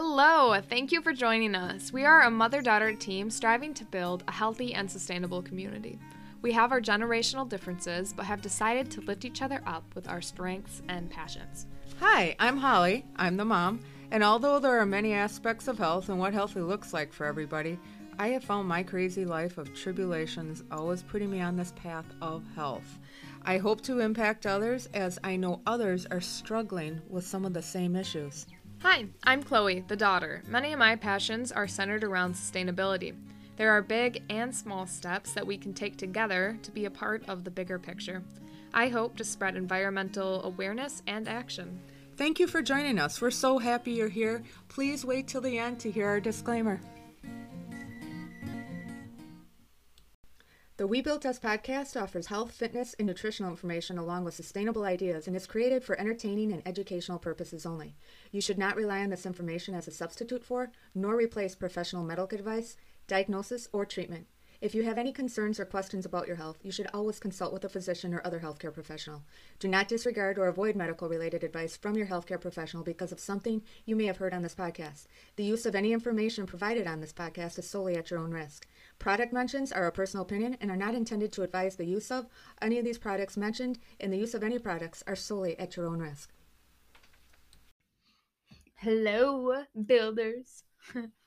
Hello, thank you for joining us. We are a mother daughter team striving to build a healthy and sustainable community. We have our generational differences, but have decided to lift each other up with our strengths and passions. Hi, I'm Holly. I'm the mom. And although there are many aspects of health and what healthy looks like for everybody, I have found my crazy life of tribulations always putting me on this path of health. I hope to impact others as I know others are struggling with some of the same issues. Hi, I'm Chloe, the daughter. Many of my passions are centered around sustainability. There are big and small steps that we can take together to be a part of the bigger picture. I hope to spread environmental awareness and action. Thank you for joining us. We're so happy you're here. Please wait till the end to hear our disclaimer. The We Built Us podcast offers health, fitness, and nutritional information along with sustainable ideas and is created for entertaining and educational purposes only. You should not rely on this information as a substitute for, nor replace professional medical advice, diagnosis, or treatment. If you have any concerns or questions about your health, you should always consult with a physician or other healthcare professional. Do not disregard or avoid medical related advice from your healthcare professional because of something you may have heard on this podcast. The use of any information provided on this podcast is solely at your own risk. Product mentions are a personal opinion and are not intended to advise the use of any of these products mentioned, and the use of any products are solely at your own risk. Hello, builders.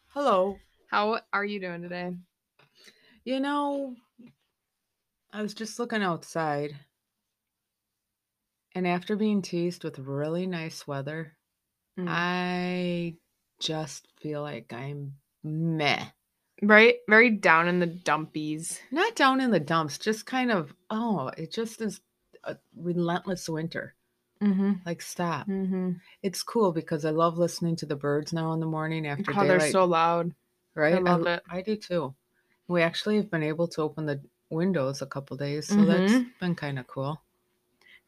Hello. How are you doing today? You know, I was just looking outside, and after being teased with really nice weather, Mm. I just feel like I'm meh. Right? Very down in the dumpies. Not down in the dumps, just kind of, oh, it just is a relentless winter. Mm-hmm. Like, stop. Mm-hmm. It's cool because I love listening to the birds now in the morning after Oh, they're so loud. right? I love l- it. I do too. We actually have been able to open the windows a couple days, so that's Mhm. been kind of cool.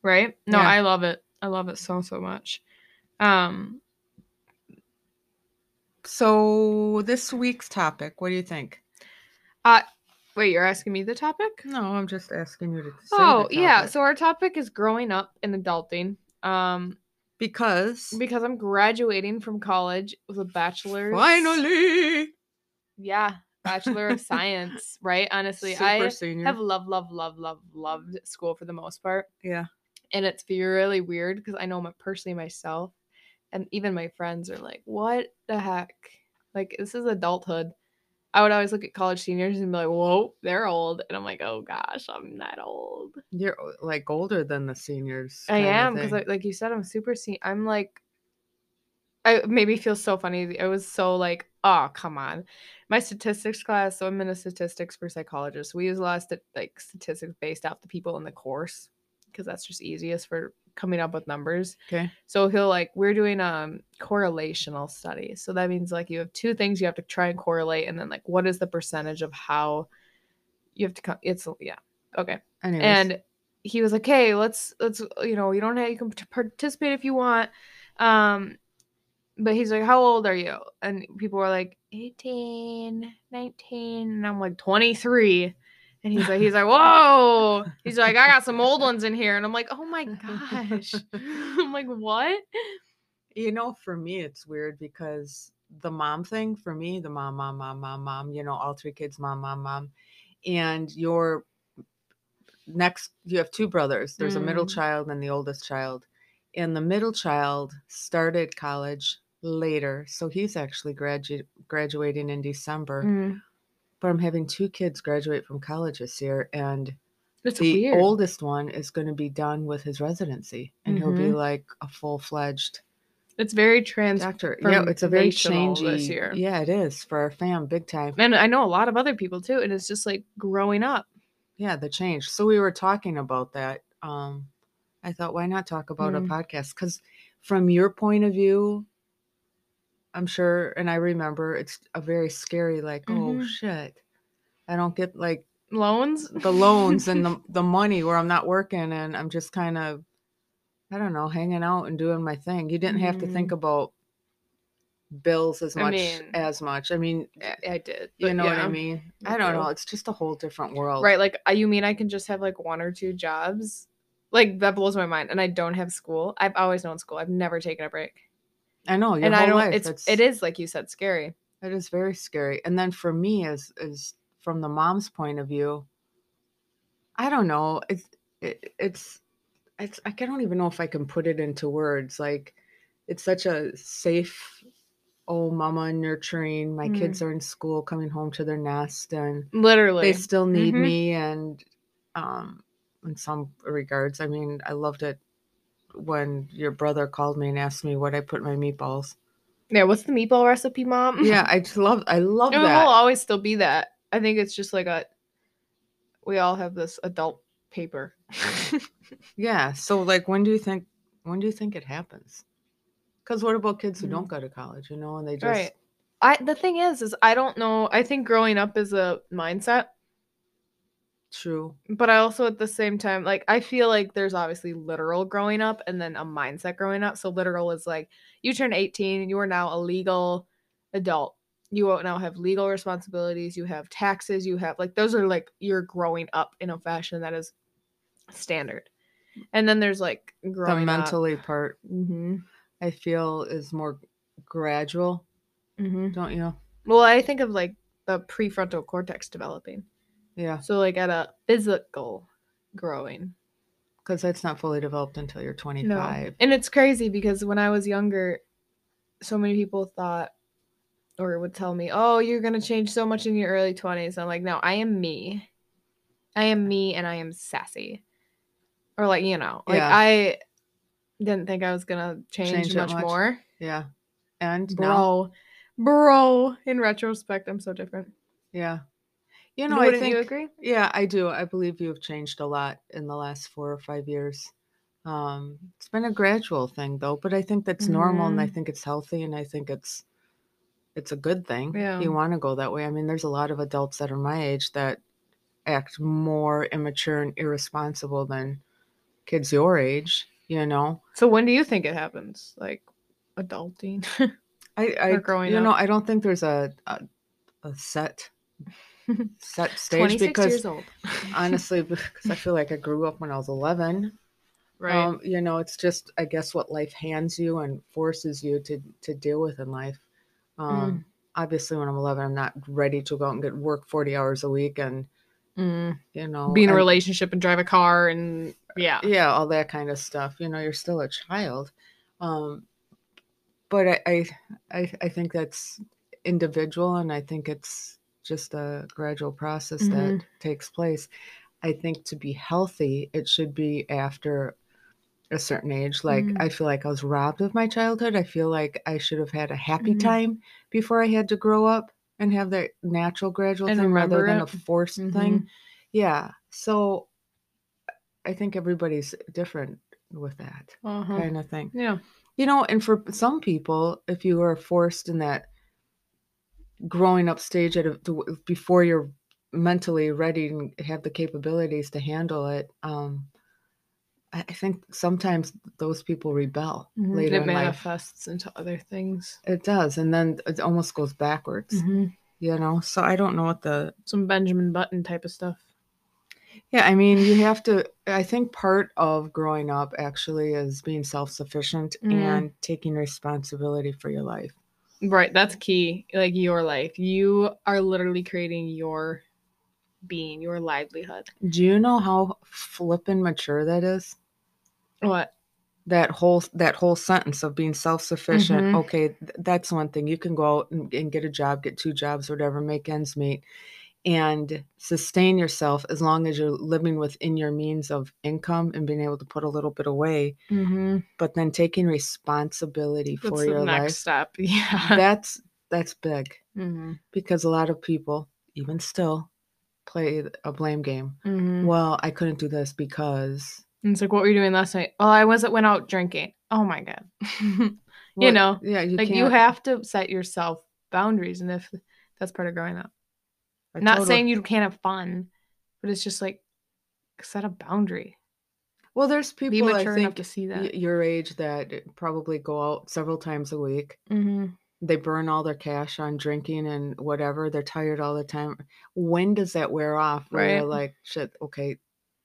Right? No, Yeah. I love it. I love it so so much. Um, So, this week's topic, what do you think? wait, you're asking me the topic? No, I'm just asking you to say Oh, the yeah. topic. So our topic is growing up and adulting. Um, because because I'm graduating from college with a bachelor's. finally, Yeah, Bachelor of Science, right? Honestly, super I senior. have loved, loved, loved, loved, loved school for the most part. yeah, And it's really weird because I know my, personally myself and even my friends are like, what the heck? Like, this is adulthood. I would always look at college seniors and be like, whoa, they're old. And I'm like, oh gosh, I'm that old. you're like older than the seniors. I am because, like you said, I'm super sen- I'm like, I made me feel so funny. It was so like, oh come on, my statistics class. So I'm in a statistics for psychologists. We use a lot of st- like statistics based off the people in the course because that's just easiest for coming up with numbers. okay, So he'll like we're doing um correlational studies. So that means like you have two things you have to try and correlate, and then like what is the percentage of how you have to come? It's yeah okay. anyways, And he was like, "Hey, let's let's you know you don't have you can participate if you want." Um, but he's like, "How old are you?" And people were like, 18, 19, and I'm like 23. And he's like, he's like, whoa. He's like, I got some old ones in here. And I'm like, oh my gosh. I'm like, what? you know, for me, it's weird because the mom thing for me, the mom, mom, mom, mom, mom, you know, all three kids, mom, mom, mom, and your next, you have two brothers. There's a middle Mm. child and the oldest child, and the middle child started college later, so he's actually gradu- graduating in December. Mm, But I'm having two kids graduate from college this year, and It's the weird. oldest one is going to be done with his residency, and he'll be Mhm. like a full fledged It's very trans. doctor. Yeah, it's a very changey. this year. Yeah, it is for our fam, big time. And I know a lot of other people too. And it's just like growing up. Yeah, the change. So we were talking about that. Um, I thought, why not talk about Mm. a podcast? Because from your point of view, I'm sure, and I remember it's a very scary, like, oh Mhm. shit, I don't get like Loans? the loans and the the money where I'm not working and I'm just kind of, I don't know, hanging out and doing my thing. You didn't have to think about bills as I much mean, as much. I mean, I, I did. you know what I mean? I I don't know. It's just a whole different world. Right. Like, you mean I can just have like one or two jobs? Like, that blows my mind. And I don't have school. I've always known school. I've never taken a break. I know and I don't. life. it's it's- it is like you said, scary. It is very scary. And then for me, as is from the mom's point of view, I don't know. It's it, it's it's I don't even know if I can put it into words. Like it's such a safe, oh mama nurturing. My Mm. kids are in school, coming home to their nest, and Literally. they still need Mhm. me. And um, in some regards, I mean, I loved it when your brother called me and asked me what I put in my meatballs. yeah. What's the meatball recipe, mom? Yeah, I just love I love It will always still be that. I think it's just like a. We all have this adult paper. Yeah. So like when do you think when do you think it happens? Because what about kids who Mm. don't go to college, you know, and they just right. I the thing is, is I don't know. I think growing up is a mindset, true. but I also at the same time like I feel like there's obviously literal growing up and then a mindset growing up. So literal is like you turn 18 you are now a legal adult. You will now have legal responsibilities, you have taxes, you have like those are like you're growing up in a fashion that is standard. And then there's like The growing mentally part hmm I feel is more gradual, hmm don't you? Well, I think of like the prefrontal cortex developing. Yeah. So like at a physical growing. Because that's not fully developed until you're 25. And it's crazy because when I was younger, so many people thought or would tell me, "Oh, you're going to change so much in your early 20s." I'm like, "No, I am me. I am me and I am sassy." Or like, you know, like Yeah. I didn't think I was going to change, Change much, much. more. Yeah. And now, Bro. Bro, in retrospect, I'm so different. yeah. You know, I Wouldn't think you agree? Yeah, I do. I believe you have changed a lot in the last four or five years. Um, it's been a gradual thing though, but I think that's normal and I Mhm. think it's healthy and I think it's it's a good thing. Yeah. You want to go that way. I mean, there's a lot of adults that are my age that act more immature and irresponsible than kids your age, you know. So when do you think it happens? Like adulting? I, I Or growing you know. I don't think there's a a, a set set stage because years old. honestly because I feel like I grew up when I was 11 Right. Um, you know, it's just I guess what life hands you and forces you to to deal with in life. Um, Obviously, when I'm 11, I'm not ready to go out and get work 40 hours a week and Mm. you know Be in a and- relationship and drive a car and yeah. yeah, all that kind of stuff. You know, you're still a child. Um, but I, I I I think that's individual, and I think it's just a gradual process that Mhm. takes place. I think to be healthy, it should be after a certain age. Like Mm. I feel like I was robbed of my childhood. I feel like I should have had a happy Mhm. time before I had to grow up and have that natural gradual And thing rather than a forced thing. Yeah. So I think everybody's different with that Uh-huh. kind of thing. Yeah. You know, and for some people, if you are forced in that growing up stage at a, to, before you're mentally ready and have the capabilities to handle it, um, I, think sometimes those people rebel Mhm. later It manifests into other things. It does, and then it almost goes backwards. Mhm. You know, so I don't know what the Some Benjamin Button type of stuff. Yeah, I mean, you have to. I think part of growing up actually is being self sufficient Mm. and taking responsibility for your life. Right. That's key. Like your life. You are literally creating your being, your livelihood. Do you know how flippin' mature that is? What? That whole that whole sentence of being self sufficient. Mhm. Okay, th- that's one thing. You can go out and, and get a job, get two jobs, whatever, make ends meet, and sustain yourself as long as you're living within your means of income and being able to put a little bit away. Mm-hmm. But then taking responsibility That's for the your next life. step. Yeah. that's that's big mm-hmm. because a lot of people even still play a blame game Mm-hmm. well i couldn't do this because It's like, what were you doing last night? Oh, I wasn't went out drinking. Oh my god. you Well, know, yeah you like you can't- have to set yourself boundaries, and if that's part of growing up, I not totally- saying you can't have fun, but it's just like set a boundary. well there's people i mature enough think to see that. your age that probably go out several times a week Mm-hmm. they burn all their cash on drinking and whatever they're tired all the time when does that wear off where Right. like shit okay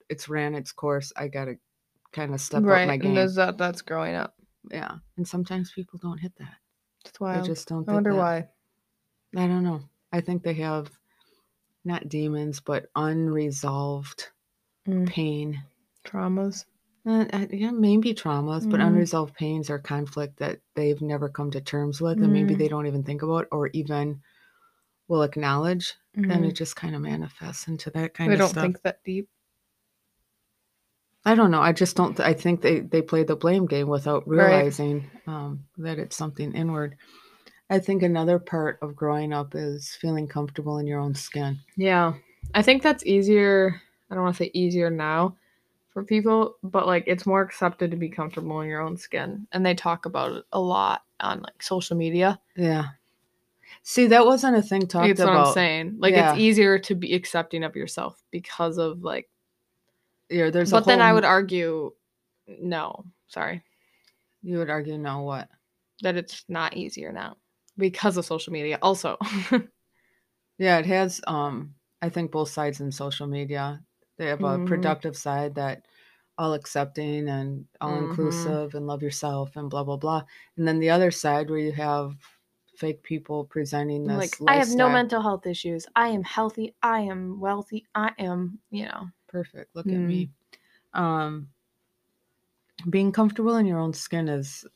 it's ran its course i gotta kind of step Right, up my game and there's that. That's growing up. yeah. And sometimes people don't hit that. That's why I just don't. I wonder that. why. I don't know. I think they have not demons, but unresolved Mm. pain. Traumas. Uh, uh, yeah, maybe traumas, but Mhm. unresolved pains or conflict that they've never come to terms with, and maybe Mm. they don't even think about or even will acknowledge. And Mhm. it just kind of manifests into that kind They of don't stuff. think that deep. I don't know. I just don't. th- I think they they play the blame game without Right. realizing um, that it's something inward. I think another part of growing up is feeling comfortable in your own skin. Yeah. I think that's easier. I don't want to say easier now for people, but like it's more accepted to be comfortable in your own skin. And they talk about it a lot on like social media. Yeah. See, that wasn't a thing talked That's what about. I'm saying. Like Yeah. it's easier to be accepting of yourself because of like Yeah, there's. but then I would argue no, sorry, You would argue, no, what? that it's not easier now because of social media. Also, Yeah, it has. Um, I think both sides in social media. They have a Mhm. productive side that all accepting and all Mhm. inclusive and love yourself and blah blah blah, and then the other side where you have fake people presenting this like I have no mental health issues. I am healthy. I am wealthy. I am, you know. Perfect. Look at Mm. me. Um, being comfortable in your own skin is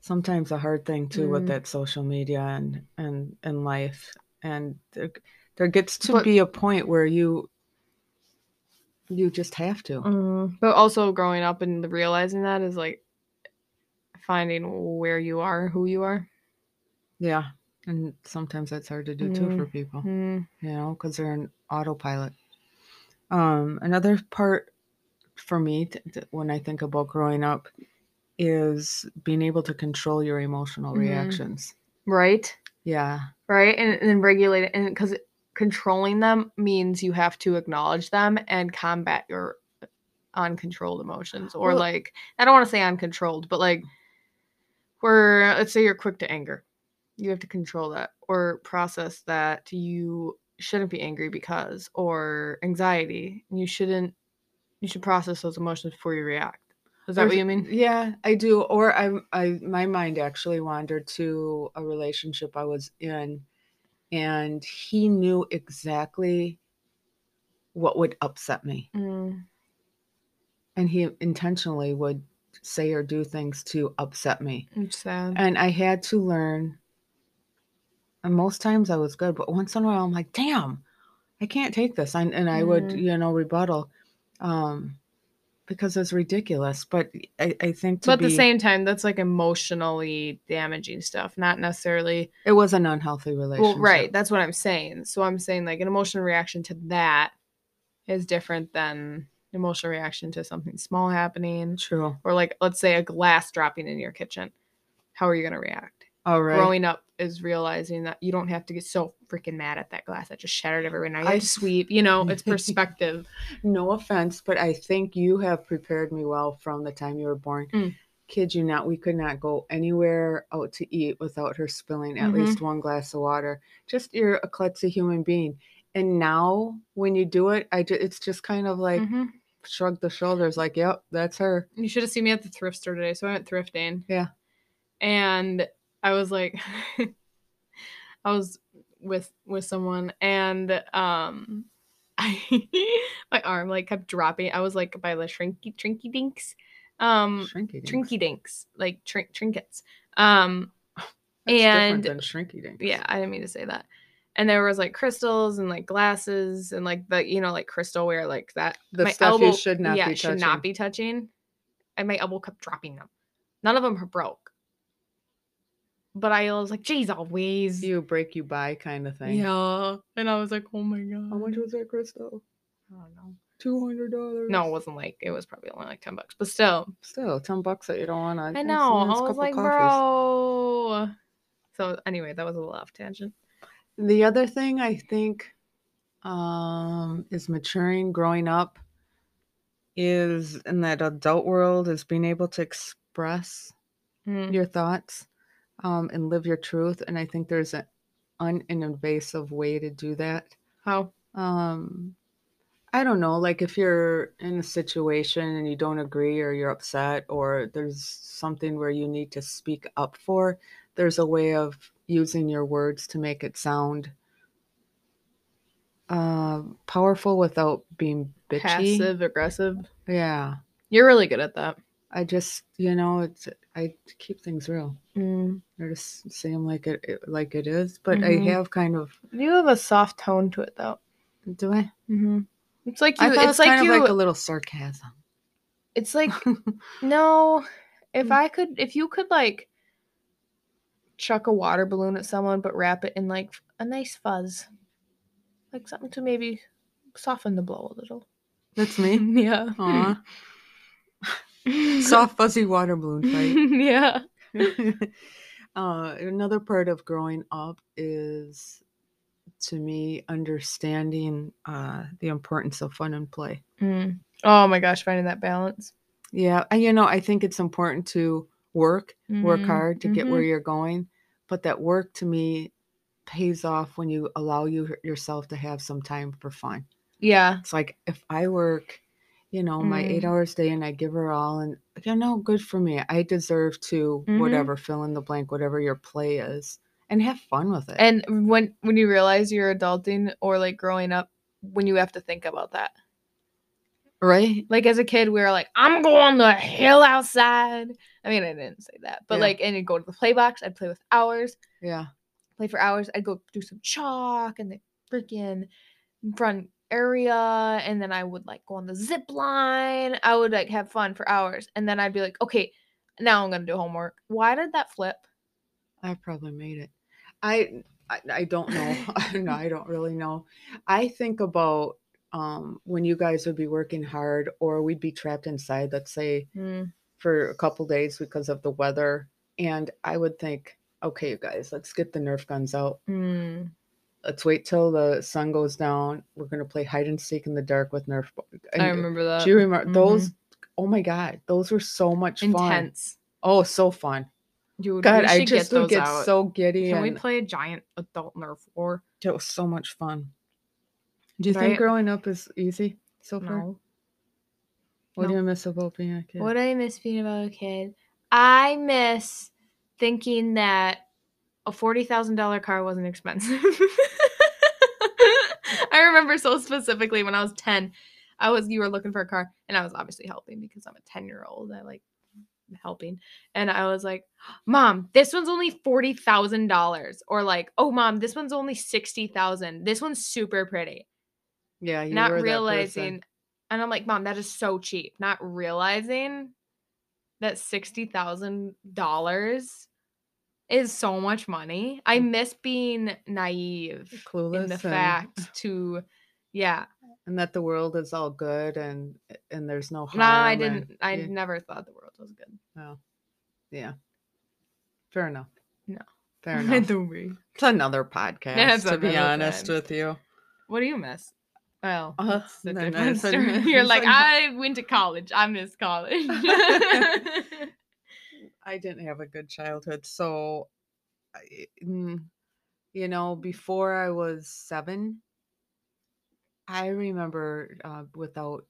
sometimes a hard thing too with Mm. that social media and and and life. And there, there gets to But- be a point where you you just have to. Mm, but also growing up and realizing that is like finding where you are, who you are. Yeah. And sometimes that's hard to do too for people, Mm, you know, because they're in autopilot. Um, another part for me t- t- when I think about growing up is being able to control your emotional Mhm. reactions. right, Yeah. right, and, and then regulate it, and because controlling them means you have to acknowledge them and combat your uncontrolled emotions, or Well- like I don't want to say uncontrolled, but like where let's say you're quick to anger, you have to control that or process that you shouldn't be angry because or anxiety, you shouldn't. You should process those emotions before you react. Is that what you mean? Yeah, I do. Or I, I, my mind actually wandered to a relationship I was in, and he knew exactly what would upset me, Mm, and he intentionally would say or do things to upset me. it's sad. And I had to learn. And most times I was good, but once in a while I'm like, damn, I can't take this. And, and I would, Mhm. you know, rebuttal um, because it's ridiculous. But I, I think to But at be, the same time, that's like emotionally damaging stuff, not necessarily. it was an unhealthy relationship. Well, right. That's what I'm saying. So I'm saying like an emotional reaction to that is different than emotional reaction to something small happening, True. or like let's say a glass dropping in your kitchen. How are you gonna react? All right. Growing up is realizing that you don't have to get so freaking mad at that glass that just shattered everywhere. Now you I- sweep. You know, it's perspective. No offense, but I think you have prepared me well from the time you were born. Mm. Kid you not, we could not go anywhere out to eat without her spilling at Mhm. least one glass of water. Just you're a klutzy human being. And now when you do it, I just, it's just kind of like Mhm. shrug the shoulders, like, yep, that's her. You should have seen me at the thrift store today. So I went thrifting. Yeah. And I was like I was with with someone and um I my arm like kept dropping. I was like by the shrinky trinky dinks. Um Shrinky dinks. trinky dinks, like trin- trinkets. Um That's and- different than shrinky dinks. yeah, I didn't mean to say that. And there was like crystals and like glasses and like the you know like crystal ware like that. The stuff you should not yeah, be should touching. not be touching. And my elbow kept dropping them. None of them are broke. But I was like, geez, always. You break, you buy kind of thing. Yeah. And I was like, oh my god. How much was that crystal? I don't know. Two hundred dollars. No, it wasn't like it was probably only like ten bucks, but still. Still, ten bucks that you don't want to. I know. I was like, bro. So anyway, that was a little off tangent. The other thing I think um, is maturing, growing up, is in that adult world is being able to express Mm. your thoughts um, and live your truth. And I think there's an uninvasive way to do that. How? Um, I don't know, like if you're in a situation and you don't agree or you're upset or there's something where you need to speak up for, there's a way of using your words to make it sound uh, powerful without being bitchy. Passive aggressive. Yeah. You're really good at that. I just, you know, it's I keep things real. Mm. I just say them like it, it like it is, but Mhm. I have kind of You have a soft tone to it, though. do I? Mm-hmm. It's like you. It's it's like kind you. like a little sarcasm. it's like no. If Mm. I could, if you could like chuck a water balloon at someone, but wrap it in like a nice fuzz, like something to maybe soften the blow a little. That's me. yeah. Aw. Soft fuzzy water balloon fight. yeah. uh, another part of growing up is to me understanding uh, the importance of fun and play. Mm. Oh my gosh, finding that balance. Yeah, and you know, I think it's important to work, work Mhm, hard to get where mhm. you're going, but that work to me pays off when you allow you yourself to have some time for fun. Yeah. It's like if I work, you know, my eight Mm. hours day and I give her all, and you know, good for me. I deserve to Mhm. whatever fill in the blank, whatever your play is, and have fun with it. And when when you realize you're adulting or like growing up, when you have to think about that. right? Like as a kid, we were like, I'm going to the hill outside. I mean, I didn't say that, but Yeah. like, and you'd go to the play box. I'd play with hours, Yeah. play for hours. I'd go do some chalk and the freaking front area, and then I would like go on the zip line. I would like have fun for hours, and then I'd be like, okay, now I'm gonna do homework. Why did that flip? I probably made it. I I, I don't know. no. I don't really know. I think about um, when you guys would be working hard, or we'd be trapped inside. Let's say Mm, for a couple days because of the weather, and I would think, okay, you guys, let's get the Nerf guns out. mm. Let's wait till the sun goes down. We're gonna play hide and seek in the dark with Nerf. bo- I remember that. Do you remember Mhm. those? Oh my god, those were so much fun. Intense. Oh, so fun. Dude, God, I just get would get out. so giddy. Can we play a giant adult Nerf war? It was so much fun. Do you Right? think growing up is easy so far? No. What do you miss about being a kid? What do I miss being about a kid? I miss thinking that a forty thousand dollar car wasn't expensive. I remember so specifically when I was ten, I was you were looking for a car, and I was obviously helping because I'm a ten year old. I like helping, and I was like, "Mom, this one's only forty thousand dollars," or like, "Oh, mom, this one's only sixty thousand. This one's super pretty." yeah, you not realizing and i'm like mom that is so cheap not realizing that $60000 is so much money i miss being naive clueless in the and, fact to yeah and that the world is all good and and there's no harm. no i didn't i yeah, never thought the world was good oh, yeah. Fair enough. No. Fair enough. It's another podcast, That's to be honest thing. with you. what do you miss well Uh, no, no, different it's a- story. you're like I went to college i miss college I didn't have a good childhood, so I, mm, you know, before I was seven, I remember uh, without.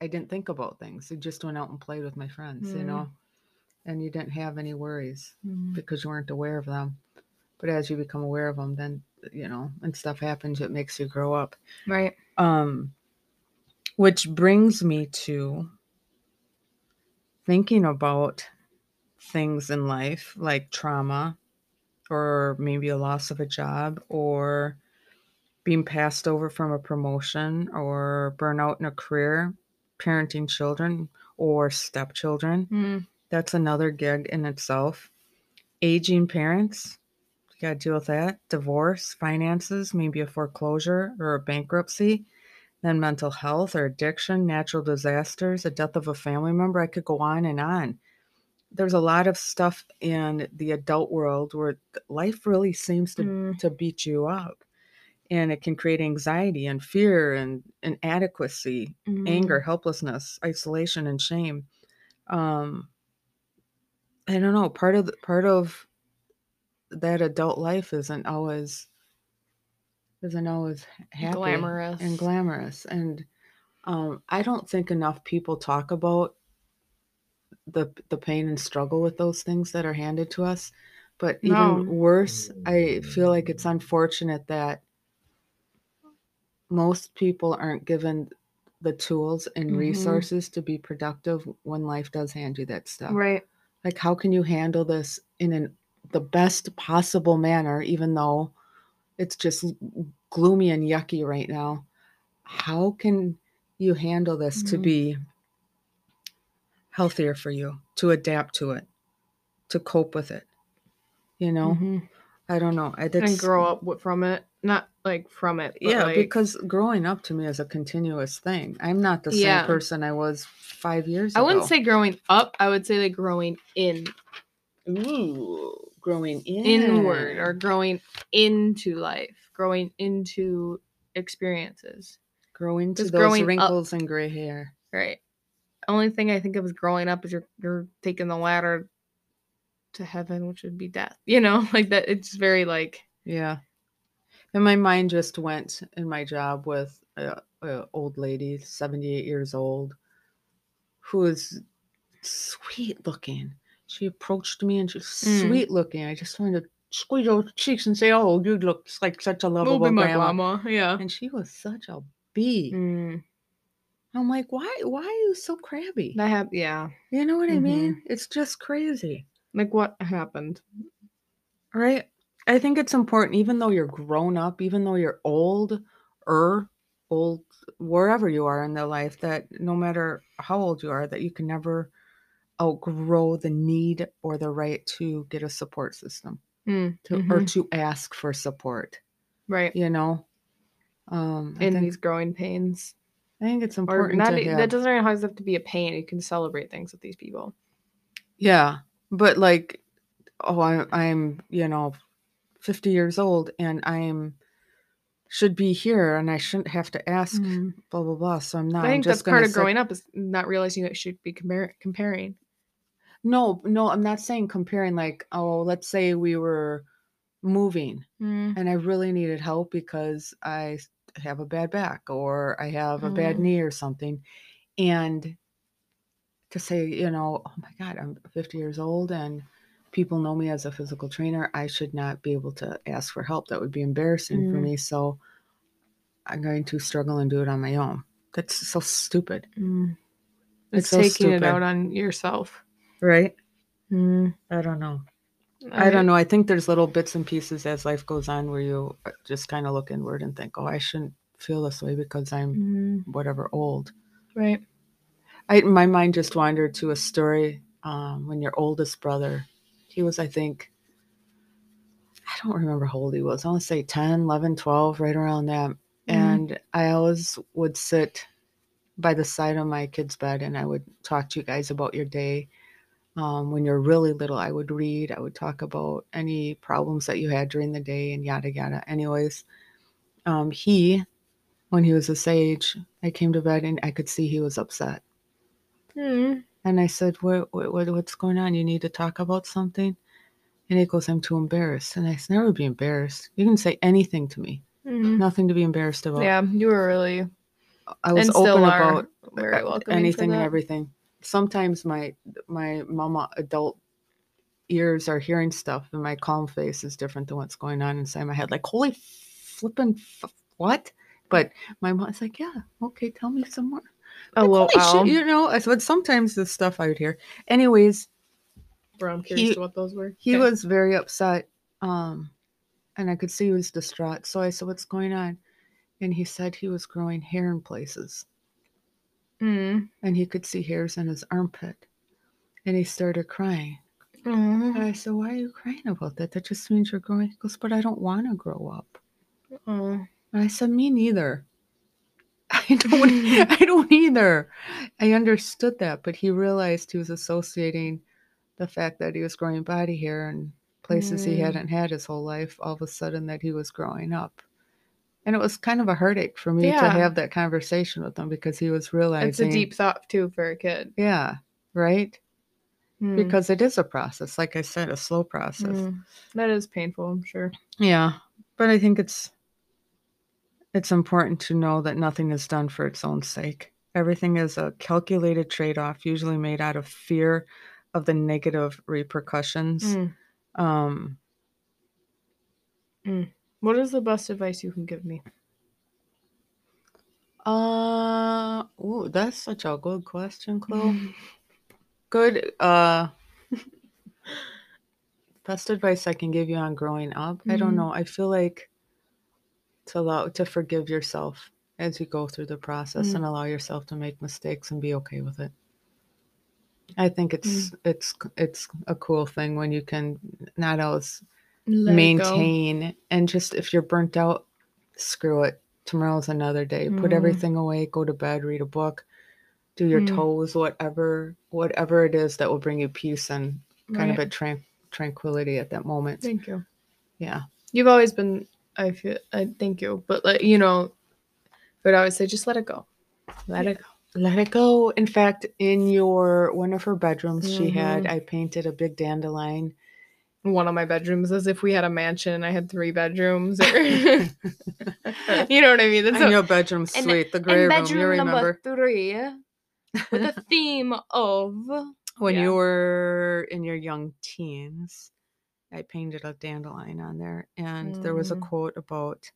I didn't think about things. I just went out and played with my friends, you Mm. know, and you didn't have any worries Mm. because you weren't aware of them. But as you become aware of them, then you know, and stuff happens. It makes you grow up. right Um, which brings me to thinking about things in life like trauma or maybe a loss of a job or being passed over from a promotion or burnout in a career, parenting children or stepchildren. Mm. That's another gig in itself. Aging parents, you got to deal with that. Divorce, finances, maybe a foreclosure or a bankruptcy. Then mental health or addiction, natural disasters, the death of a family member. I could go on and on. There's a lot of stuff in the adult world where life really seems to, Mm. to beat you up. And it can create anxiety and fear and inadequacy Mm. anger, helplessness, isolation, and shame. Um, I don't know. Part of the, part of that adult life isn't always isn't always happy Glamorous. and glamorous. And um, I don't think enough people talk about the the pain and struggle with those things that are handed to us. But even No. worse, I feel like it's unfortunate that most people aren't given the tools and Mhm. resources to be productive when life does hand you that stuff. Right. Like how can you handle this in an the best possible manner even though it's just gloomy and yucky right now? How can you handle this to Mhm. be healthier for you, to adapt to it, to cope with it? You know, Mhm. I don't know. I And that's grow up from it. Not like from it. But yeah, like, because growing up to me is a continuous thing. I'm not the same Yeah. person I was five years ago. I ago. wouldn't say growing up. I would say like growing in Ooh, growing in. inward or growing into life, growing into experiences. growing to those growing up. wrinkles and gray hair. Right. Only thing I think of is growing up is you're you're taking the ladder to heaven, which would be death. You know, like that. It's very like Yeah. And my mind just went in my job with a, a old lady, 78 years old, who is sweet looking. She approached me and she's Mm. sweet looking. I just wanted to squeeze her cheeks and say, "Oh, you look like such a lovable my grandma." grandma. Yeah. And she was such a bee. Mm, I'm like, why? Why are you so crabby? that hap- Yeah. You know what I Mhm. mean? It's just crazy. Like what happened? Right. I think it's important, even though you're grown up, even though you're old or old, wherever you are in their life, that no matter how old you are, that you can never outgrow the need or the right to get a support system Mm, to, or mhm, to ask for support, right. you know? Um, In think, these growing pains, I think it's important not. That doesn't always have to be a pain. You can celebrate things with these people. yeah, but like, oh, I, I'm, you know, 50 years old and I'm, should be here and I shouldn't have to ask Mm. blah blah blah. So I'm not. I think that's part of growing up is not realizing you should be compar- comparing. No, no, I'm not saying comparing. Like, oh, let's say we were moving Mm, and I really needed help because I have a bad back or I have a bad Mm. knee or something, and to say, you know, oh my God, I'm 50 years old and people know me as a physical trainer. I should not be able to ask for help. That would be embarrassing for Mm. me. So I'm going to struggle and do it on my own. That's so stupid, mm. It's It's, so taking it out on yourself. Right? Mm. I don't know. I don't know. I think there's little bits and pieces as life goes on where you uh, just kind of look inward and think, oh, I shouldn't feel this way because I'm Mm, whatever old. right. I, my mind just wandered to a story um, when your oldest brother, he was, I think, I don't remember how old he was. I want to say 10, 11, 12, right around that. Mhm. And I always would sit by the side of my kid's bed and I would talk to you guys about your day. Um, when you're really little, I would read, I would talk about any problems that you had during the day and yada yada. Anyways, um, he, when he was this age, I came to bed and I could see he was upset. Mm. And I said, what, what, what, What's going on? You need to talk about something? And he goes, I'm too embarrassed. And I said, Never be embarrassed. You can say anything to me, Mm. nothing to be embarrassed about. Yeah, you were really I was open about very anything and everything. Sometimes my my mama adult ears are hearing stuff, and my calm face is different than what's going on inside my head. Like, holy flipping f- what? But my mom's like, yeah, okay, tell me some more. A Like, little holy owl. shit, you know. I said sometimes the stuff I would hear. Anyways, Bro, I'm curious He- what those were. he Okay. was very upset, um, and I could see he was distraught. So I said, "What's going on?" And he said he was growing hair in places. Mm. and he could see hairs in his armpit. And he started crying. Mm. And I said, Why are you crying about that? That just means you're growing. He goes, But I don't want to grow up. Oh. And I said, Me neither. I don't I don't either. I understood that, but he realized he was associating the fact that he was growing body hair in places he Mm. hadn't had his whole life, all of a sudden that he was growing up. And it was kind of a heartache for me to have that conversation with him because he was realizing It's a deep thought too for a kid. Yeah, right? Mm. because it is a process like i said a slow process Mm. that is painful. I'm sure. yeah but i think it's it's important to know that nothing is done for its own sake. Everything is a calculated trade off, usually made out of fear of the negative repercussions. Mm. Um, What is the best advice you can give me? uh, ooh, that's such a good question, Chloe. Good. Uh, best advice I can give you on growing up. I don't Mhm. know. I feel like to allow to forgive yourself as you go through the process Mm. and allow yourself to make mistakes and be okay with it. I think it's it's it's a cool thing when you can not always Let maintain and just if you're burnt out, screw it. Tomorrow's another day. Put Mhm. everything away, go to bed, read a book, do your Mm. toes, whatever whatever it is that will bring you peace and kind of a tran- tranquility at that moment. Thank you. Yeah. You've always been. I feel. I thank you, but like you know, but I would say just let it go. Let it go. Let it go. In fact, in your one of her bedrooms she had, Mhm. I painted a big dandelion. One of my bedrooms as if we had a mansion. and I had three bedrooms. or- you know what I mean? That's I so- know bedroom's and- the gray and room. You remember number three with a theme of when yeah. you were in your young teens? I painted a dandelion on there, and there was a Mhm. quote about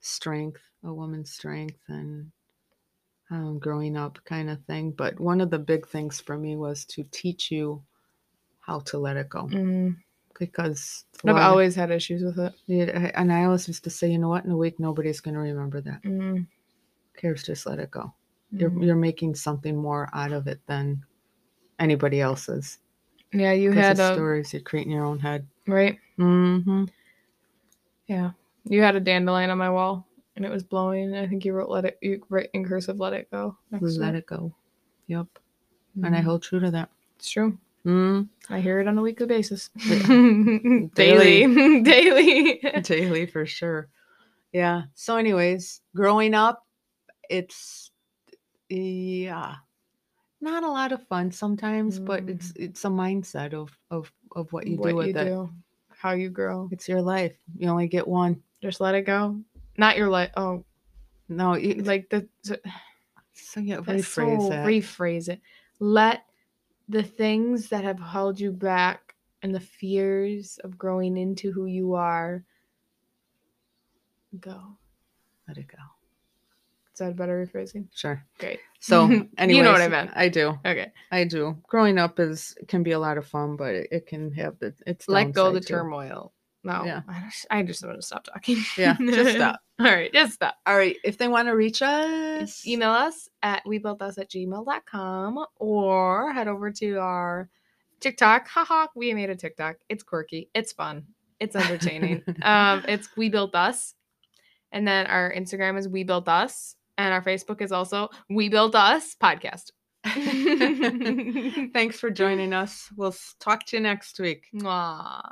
strength, a woman's strength, and um, growing up kind of thing. But one of the big things for me was to teach you how to let it go Mm, because I've always had issues with it. Yeah, and I always used to say, you know what, in a week nobody's going to remember that. Mm, Cares, just let it go. You're mm. you're making something more out of it than anybody else's. Yeah, you had a stories you create in your own head. right. Mm-hmm. Yeah, you had a dandelion on my wall, and it was blowing. I think you wrote "let it." You write in cursive "let it go." Let it. go. Yep. And I Mhm. hold true to that. It's true. Mm. I hear it on a weekly basis. Yeah. Daily. Daily. Daily for sure. Yeah. So, anyways, growing up, it's yeah, not a lot of fun sometimes, but it's it's a mindset of of of what you do with it. do, how you grow. It's your life. You only get one. Just let it go. Not your life. Oh, No, you, like the so, yeah, rephrase so- that. Rephrase it. Let the things that have held you back and the fears of growing into who you are go. Let it go. Is that a better rephrasing? Sure. Great. So, anyway, You know what I meant. I do. Okay. I do. Growing up is can be a lot of fun, but it, it can have the it's Let go the too. turmoil. No. Yeah. I just, I just want to stop talking. Yeah, just stop. All right. Just stop. All right. If they want to reach us, email us at webuiltus at gmail.com or head over to our TikTok. Haha, we made a TikTok. It's quirky. It's fun. It's entertaining. um, it's We Built Us. And then our Instagram is We Built Us. And our Facebook is also We Built Us Podcast. Thanks for joining us. We'll talk to you next week. Mwah.